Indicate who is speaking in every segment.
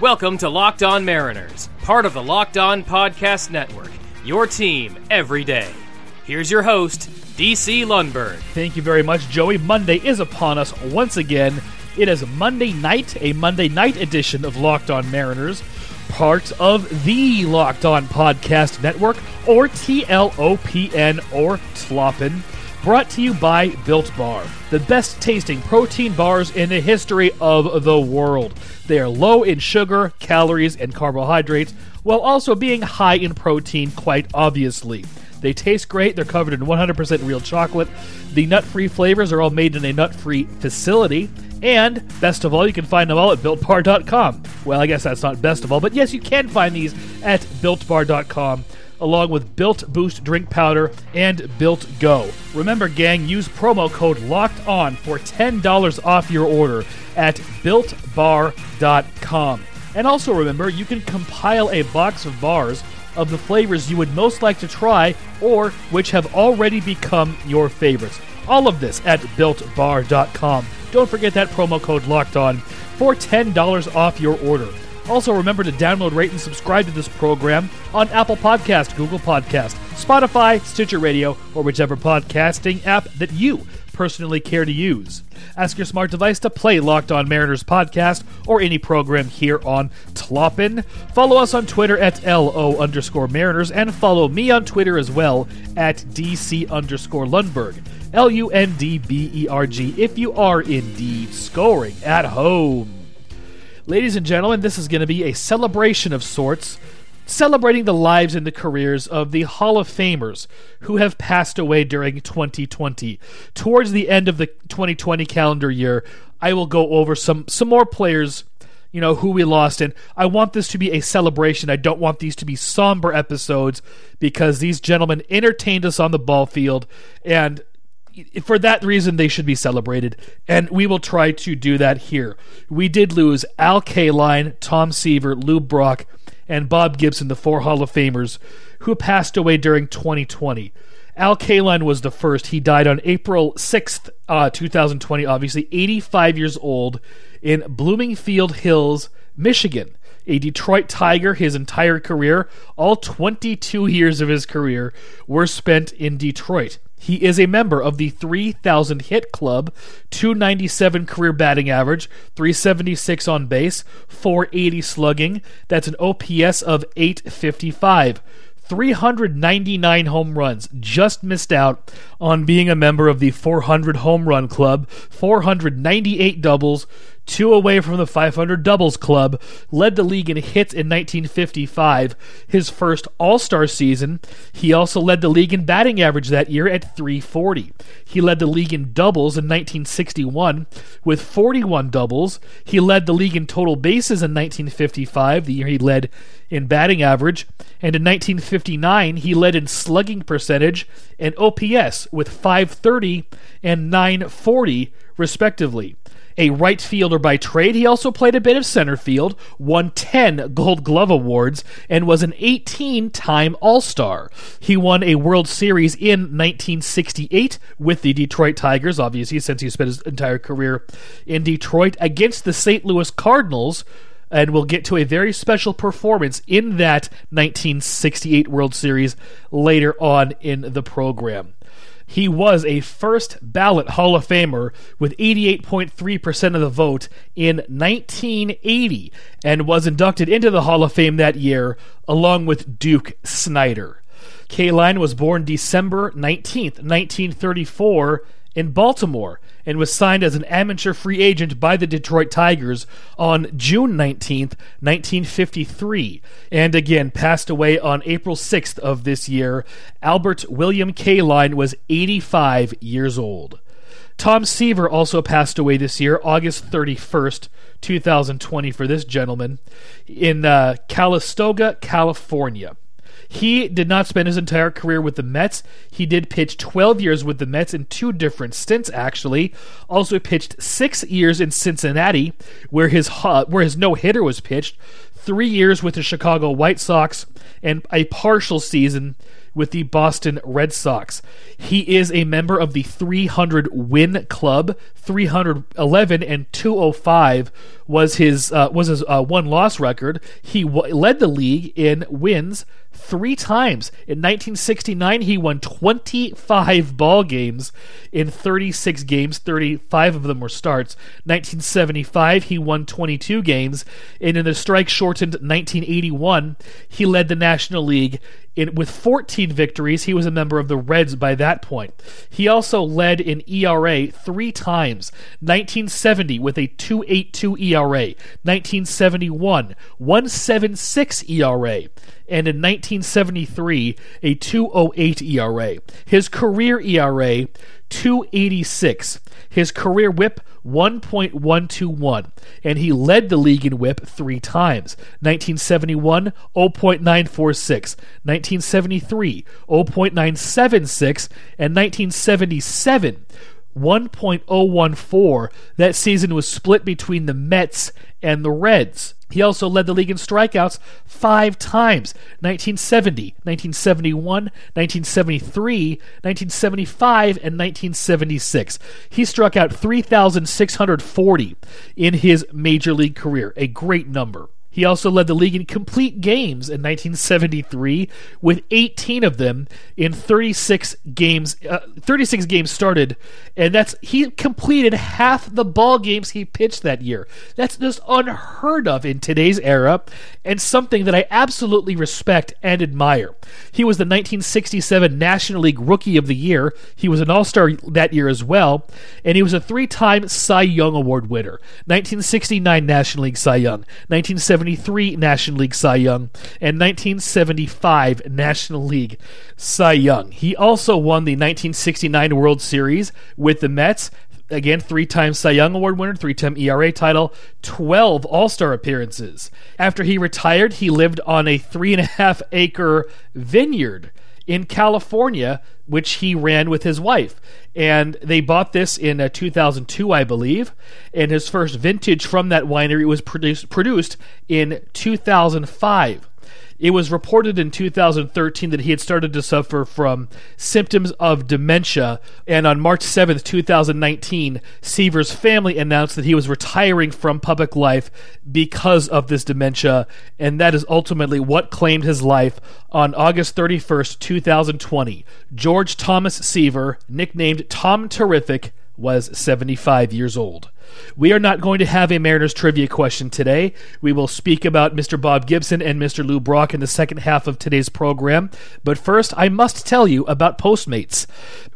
Speaker 1: Welcome to Locked On Mariners, part of the Locked On Podcast Network. Your team every day. Here's your host, DC Lundberg.
Speaker 2: Thank you very much, Joey. Monday is upon us once again. It is Monday night, a Monday night edition of Locked On Mariners, part of the Locked On Podcast Network, or TLOPN, or TLOPN. Brought to you by Built Bar, the best tasting protein bars in the history of the world. They are low in sugar, calories, and carbohydrates, while also being high in protein, quite obviously. They taste great. They're covered in 100% real chocolate. The nut free flavors are all made in a nut free facility. And best of all, you can find them all at builtbar.com. Well, I guess that's not best of all, but yes, you can find these at builtbar.com along with Built Boost drink powder and Built Go. Remember, gang, use promo code LOCKED ON for $10 off your order at builtbar.com. And also remember, you can compile a box of bars of the flavors you would most like to try or which have already become your favorites. All of this at builtbar.com. Don't forget that promo code locked on for $10 off your order. Also, remember to download, rate, and subscribe to this program on Apple Podcast, Google Podcast, Spotify, Stitcher Radio, or whichever podcasting app that you personally care to use. Ask your smart device to play Locked On Mariners podcast or any program here on Tloppin. Follow us on Twitter at LO underscore Mariners and follow me on Twitter as well at DC underscore Lundberg. L U N D B E R G if you are indeed scoring at home. Ladies and gentlemen, this is going to be a celebration of sorts, celebrating the lives and the careers of the Hall of Famers who have passed away during 2020. Towards the end of the 2020 calendar year, I will go over some some more players you know who we lost and i want this to be a celebration i don't want these to be somber episodes because these gentlemen entertained us on the ball field and for that reason, they should be celebrated, and we will try to do that here. We did lose Al Kaline, Tom Seaver, Lou Brock, and Bob Gibson, the four Hall of Famers, who passed away during 2020. Al Kaline was the first. He died on April 6th, uh, 2020, obviously, 85 years old, in Bloomingfield Hills, Michigan. A Detroit Tiger his entire career, all 22 years of his career were spent in Detroit. He is a member of the 3,000 hit club, 297 career batting average, 376 on base, 480 slugging. That's an OPS of 855. 399 home runs. Just missed out on being a member of the 400 home run club, 498 doubles, two away from the 500 doubles club, led the league in hits in 1955, his first All Star season. He also led the league in batting average that year at 340. He led the league in doubles in 1961 with 41 doubles. He led the league in total bases in 1955, the year he led in batting average. And in 1959, he led in slugging percentage and OPS with 530 and 940, respectively a right fielder by trade. He also played a bit of center field, won 10 Gold Glove Awards, and was an 18 time All Star. He won a World Series in 1968 with the Detroit Tigers, obviously, since he spent his entire career in Detroit, against the St. Louis Cardinals and we'll get to a very special performance in that 1968 World Series later on in the program. He was a first ballot Hall of Famer with 88.3% of the vote in 1980 and was inducted into the Hall of Fame that year along with Duke Snider. Kaline was born December 19th, 1934 in Baltimore and was signed as an amateur free agent by the Detroit Tigers on June 19th, 1953, and again passed away on April 6th of this year. Albert William Kaline was 85 years old. Tom Seaver also passed away this year, August 31st, 2020, for this gentleman in uh, Calistoga, California. He did not spend his entire career with the Mets. He did pitch 12 years with the Mets in two different stints, actually. Also pitched six years in Cincinnati, where his where his no hitter was pitched. Three years with the Chicago White Sox, and a partial season with the Boston Red Sox. He is a member of the 300 win club. 311 and 205 was his uh, was his uh, won loss record. He w- led the league in wins three times. In 1969, he won 25 ball games in 36 games. 35 of them were starts. 1975, he won 22 games, and in the strike-shortened 1981, he led the National League in, with 14 victories. He was a member of the Reds by that point. He also led in ERA three times 1970 with a 282 ERA, 1971, 176 ERA, and in 1973, a 208 ERA. His career ERA, 286. His career whip, 1.121, and he led the league in whip three times 1971, 0.946, 1973, 0.976, and 1977. 1.014. That season was split between the Mets and the Reds. He also led the league in strikeouts five times 1970, 1971, 1973, 1975, and 1976. He struck out 3,640 in his major league career, a great number. He also led the league in complete games in 1973, with 18 of them in 36 games. Uh, 36 games started, and that's he completed half the ball games he pitched that year. That's just unheard of in today's era, and something that I absolutely respect and admire. He was the 1967 National League Rookie of the Year. He was an All Star that year as well, and he was a three-time Cy Young Award winner. 1969 National League Cy Young, 1970 1973 National League Cy Young, and 1975 National League Cy Young. He also won the 1969 World Series with the Mets. Again, three time Cy Young Award winner, three time ERA title, 12 All Star appearances. After he retired, he lived on a three and a half acre vineyard in California, which he ran with his wife. And they bought this in uh, 2002, I believe. And his first vintage from that winery was produced, produced in 2005. It was reported in 2013 that he had started to suffer from symptoms of dementia, and on March 7th, 2019, Seaver's family announced that he was retiring from public life because of this dementia, and that is ultimately what claimed his life on August 31st, 2020. George Thomas Seaver, nicknamed Tom Terrific, was 75 years old. We are not going to have a Mariners trivia question today. We will speak about Mr. Bob Gibson and Mr. Lou Brock in the second half of today's program. But first, I must tell you about Postmates.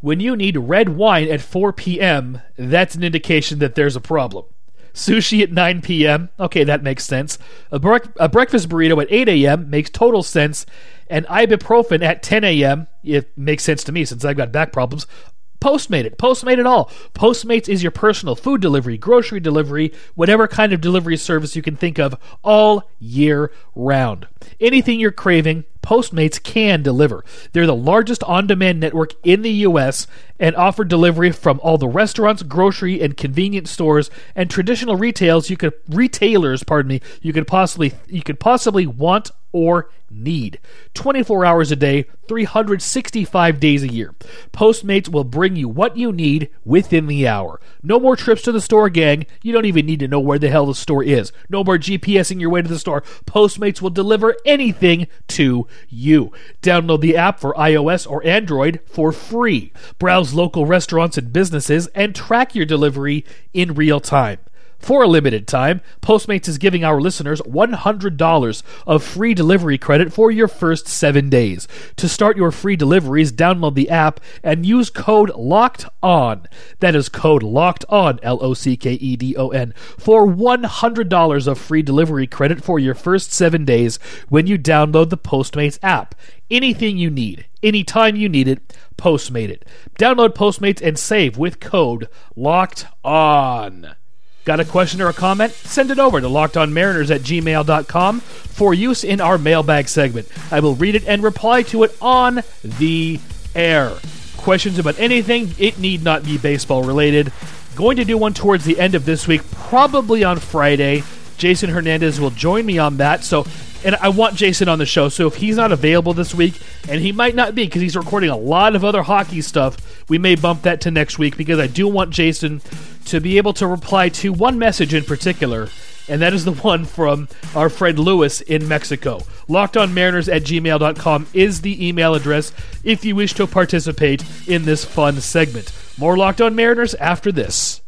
Speaker 2: When you need red wine at 4 p.m., that's an indication that there's a problem. Sushi at 9 p.m. Okay, that makes sense. A, a breakfast burrito at 8 a.m. makes total sense. And ibuprofen at 10 a.m. It makes sense to me since I've got back problems. Postmate it. Postmate it all. Postmates is your personal food delivery, grocery delivery, whatever kind of delivery service you can think of all year round. Anything you're craving, Postmates can deliver. They're the largest on demand network in the U.S. and offer delivery from all the restaurants, grocery, and convenience stores and traditional retails you could retailers, pardon me, you could possibly you could possibly want or need. 24 hours a day, 365 days a year. Postmates will bring you what you need within the hour. No more trips to the store, gang. You don't even need to know where the hell the store is. No more GPSing your way to the store. Postmates will deliver anything to you. Download the app for iOS or Android for free. Browse local restaurants and businesses and track your delivery in real time. For a limited time, Postmates is giving our listeners $100 of free delivery credit for your first seven days. To start your free deliveries, download the app and use code LOCKED ON. That is code LOCKED ON, L O C K E D O N, for $100 of free delivery credit for your first seven days when you download the Postmates app. Anything you need, anytime you need it, Postmate it. Download Postmates and save with code LOCKED ON. Got a question or a comment? Send it over to lockedonmariners at gmail.com for use in our mailbag segment. I will read it and reply to it on the air. Questions about anything, it need not be baseball related. Going to do one towards the end of this week, probably on Friday. Jason Hernandez will join me on that. So and I want Jason on the show. So if he's not available this week, and he might not be because he's recording a lot of other hockey stuff, we may bump that to next week because I do want Jason to be able to reply to one message in particular, and that is the one from our friend Lewis in Mexico. LockedOnMariners at gmail.com is the email address if you wish to participate in this fun segment. More Locked On Mariners after this.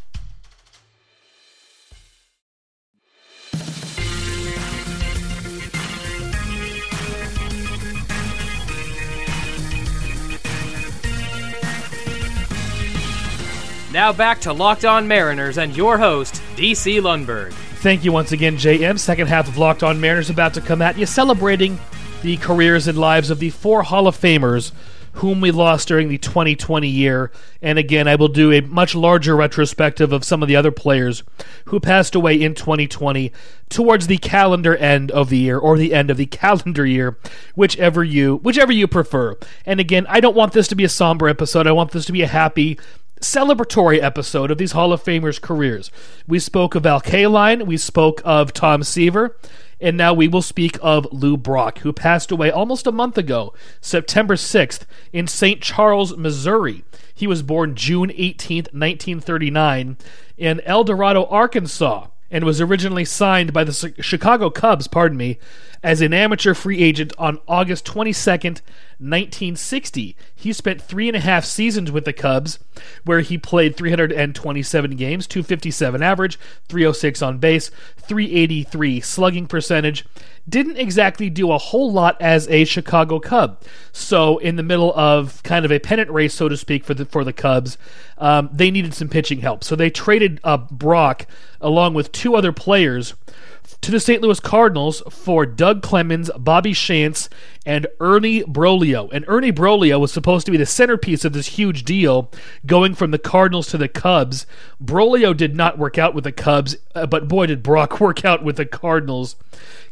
Speaker 1: Now back to Locked On Mariners and your host, DC Lundberg.
Speaker 2: Thank you once again, JM. Second half of Locked On Mariners about to come at you, celebrating the careers and lives of the four Hall of Famers whom we lost during the 2020 year. And again, I will do a much larger retrospective of some of the other players who passed away in 2020 towards the calendar end of the year or the end of the calendar year, whichever you whichever you prefer. And again, I don't want this to be a somber episode. I want this to be a happy celebratory episode of these Hall of Famers' careers. We spoke of Al Kaline, we spoke of Tom Seaver, and now we will speak of Lou Brock, who passed away almost a month ago, September 6th, in St. Charles, Missouri. He was born June 18th, 1939, in El Dorado, Arkansas and was originally signed by the Chicago Cubs, pardon me, as an amateur free agent on August 22nd, 1960. He spent three and a half seasons with the Cubs, where he played 327 games, 257 average, 306 on base, 383 slugging percentage. Didn't exactly do a whole lot as a Chicago Cub. So, in the middle of kind of a pennant race, so to speak, for the for the Cubs, um, they needed some pitching help. So they traded uh, Brock along with two other players to the St. Louis Cardinals for Doug Clemens, Bobby Shantz, and Ernie Broglio. And Ernie Broglio was supposed to be the centerpiece of this huge deal going from the Cardinals to the Cubs. Broglio did not work out with the Cubs, uh, but boy, did Brock work out with the Cardinals.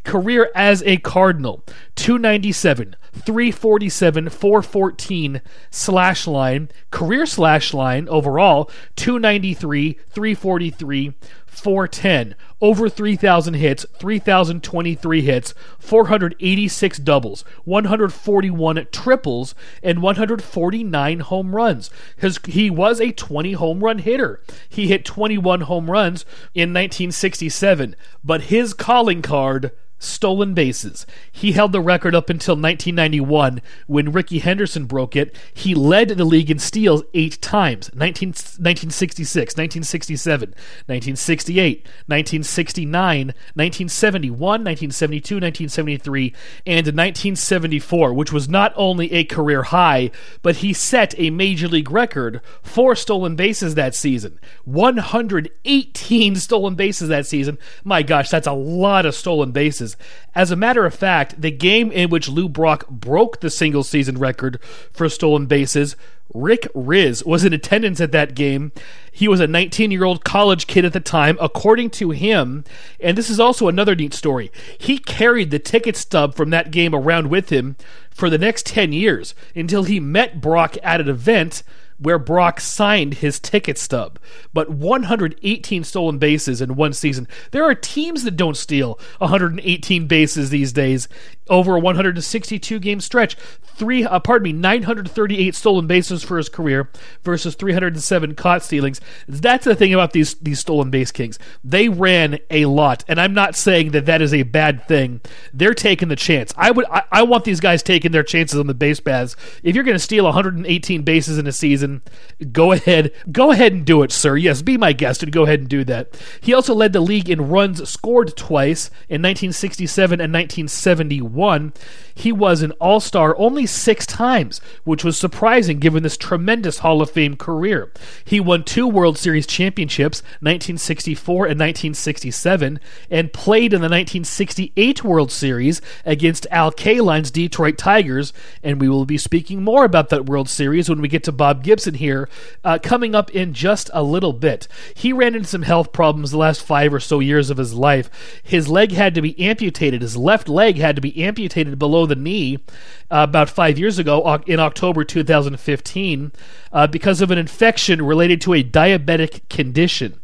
Speaker 2: Career as a Cardinal 297, 347, 414 slash line. Career slash line overall 293, 343, 410. Over 3,000 hits, 3,023 hits, 486 doubles, 141 triples, and 149 home runs. His, he was a 20 home run hitter. He hit 21 home runs in 1967, but his calling card stolen bases. He held the record up until 1991 when Rickey Henderson broke it. He led the league in steals eight times 19, 1966, 1967, 1968, 1969, 1971, 1972, 1973, and 1974, which was not only a career high, but he set a major league record for stolen bases that season 118 stolen bases that season. My gosh, that's a lot of stolen bases. As a matter of fact, the game in which Lou Brock broke the single season record for stolen bases, Rick Rizzs was in attendance at that game. He was a 19 year old college kid at the time, according to him. And this is also another neat story. He carried the ticket stub from that game around with him for the next 10 years until he met Brock at an event where Brock signed his ticket stub, but 118 stolen bases in one season. There are teams that don't steal 118 bases these days over a 162 game stretch. Three, uh, pardon me, 938 stolen bases for his career versus 307 caught stealings. That's the thing about these these stolen base kings. They ran a lot, and I'm not saying that that is a bad thing. They're taking the chance. I would, I, I want these guys taking their chances on the base paths. If you're going to steal 118 bases in a season, go ahead, go ahead and do it, sir. Yes, be my guest and go ahead and do that. He also led the league in runs scored twice in 1967 and 1971 one, he was an All Star only six times, which was surprising given this tremendous Hall of Fame career. He won two World Series championships, 1964 and 1967, and played in the 1968 World Series against Al Kaline's Detroit Tigers. And we will be speaking more about that World Series when we get to Bob Gibson here, uh, coming up in just a little bit. He ran into some health problems the last five or so years of his life. His leg had to be amputated, his left leg had to be amputated below the knee uh, about five years ago in October 2015 uh, because of an infection related to a diabetic condition.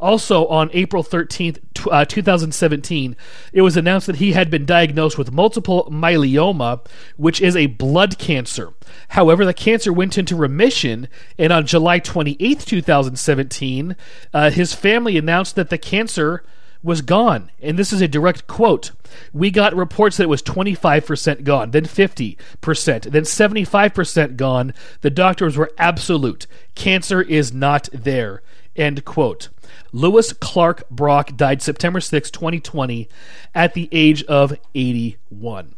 Speaker 2: Also, on April 13th, uh, 2017, it was announced that he had been diagnosed with multiple myeloma, which is a blood cancer. However, the cancer went into remission, and on July 28th, 2017, uh, his family announced that the cancer was gone. And this is a direct quote. We got reports that it was 25% gone, then 50%, then 75% gone. The doctors were absolute. Cancer is not there. End quote. Lewis Clark Brock died September 6, 2020, at the age of 81.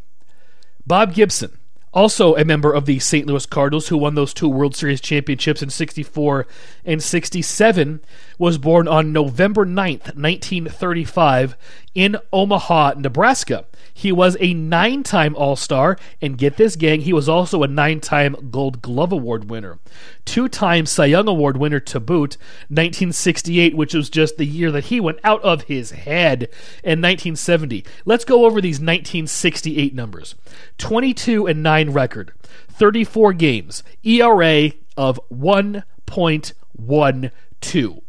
Speaker 2: Bob Gibson, also a member of the St. Louis Cardinals, who won those two World Series championships in 64 and 67, was born on November 9th, 1935, in Omaha, Nebraska. He was a nine time All Star, and get this, gang, he was also a nine time Gold Glove Award winner. Two time Cy Young Award winner to boot, 1968, which was just the year that he went out of his head, and 1970. Let's go over these 1968 numbers 22 and 9 record, 34 games, ERA of 1.12.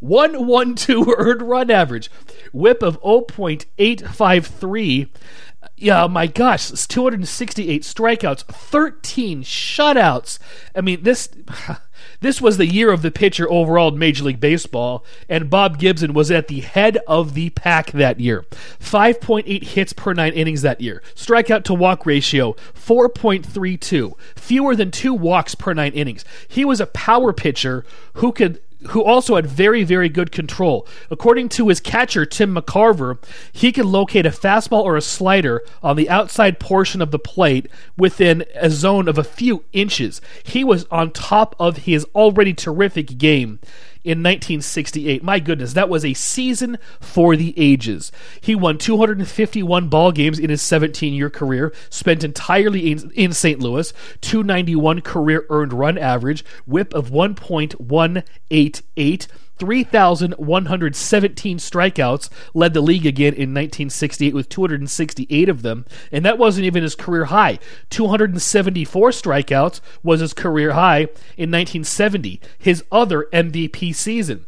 Speaker 2: 112 earned run average, whip of 0.853. Yeah, my gosh, it's 268 strikeouts, 13 shutouts. I mean, this this was the year of the pitcher overall in Major League Baseball, and Bob Gibson was at the head of the pack that year. 5.8 hits per 9 innings that year. Strikeout to walk ratio 4.32. Fewer than 2 walks per 9 innings. He was a power pitcher who could who also had very, very good control. According to his catcher, Tim McCarver, he could locate a fastball or a slider on the outside portion of the plate within a zone of a few inches. He was on top of his already terrific game in 1968. My goodness, that was a season for the ages. He won 251 ball games in his 17 year career, spent entirely in, in St. Louis, 291 career earned run average, whip of 1.188 3,117 strikeouts, led the league again in 1968 with 268 of them, and that wasn't even his career high. 274 strikeouts was his career high in 1970, his other MVP season.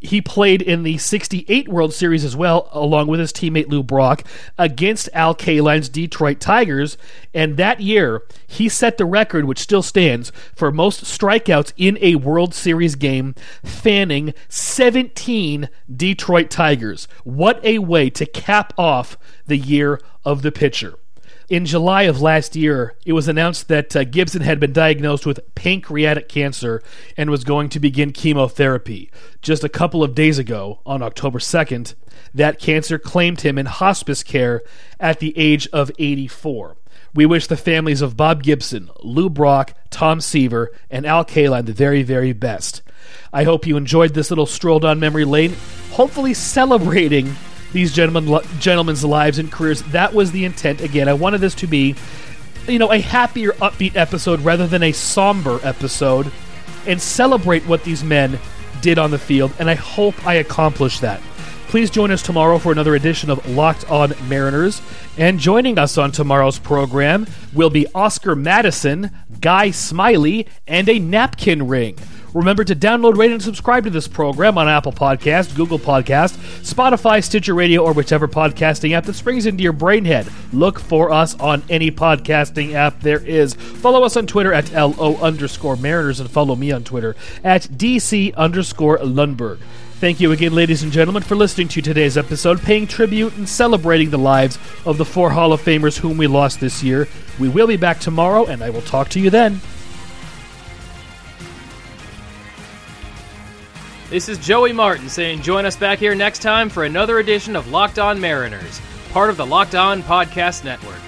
Speaker 2: He played in the 68 World Series as well, along with his teammate Lou Brock, against Al Kaline's Detroit Tigers. And that year, he set the record, which still stands, for most strikeouts in a World Series game, fanning 17 Detroit Tigers. What a way to cap off the year of the pitcher. In July of last year, it was announced that uh, Gibson had been diagnosed with pancreatic cancer and was going to begin chemotherapy. Just a couple of days ago, on October 2nd, that cancer claimed him in hospice care at the age of 84. We wish the families of Bob Gibson, Lou Brock, Tom Seaver, and Al Kaline the very, very best. I hope you enjoyed this little stroll down memory lane, hopefully celebrating these gentlemen, gentlemen's lives and careers. That was the intent. Again, I wanted this to be, you know, a happier, upbeat episode rather than a somber episode, and celebrate what these men did on the field. And I hope I accomplished that. Please join us tomorrow for another edition of Locked On Mariners. And joining us on tomorrow's program will be Oscar Madison, Guy Smiley, and a napkin ring. Remember to download, rate, and subscribe to this program on Apple Podcast, Google Podcast, Spotify, Stitcher Radio, or whichever podcasting app that springs into your brainhead. Look for us on any podcasting app there is. Follow us on Twitter at LO underscore Mariners and follow me on Twitter at DC underscore Lundberg. Thank you again, ladies and gentlemen, for listening to today's episode, paying tribute and celebrating the lives of the four Hall of Famers whom we lost this year. We will be back tomorrow, and I will talk to you then.
Speaker 1: This is Joey Martin saying join us back here next time for another edition of Locked On Mariners, part of the Locked On Podcast Network.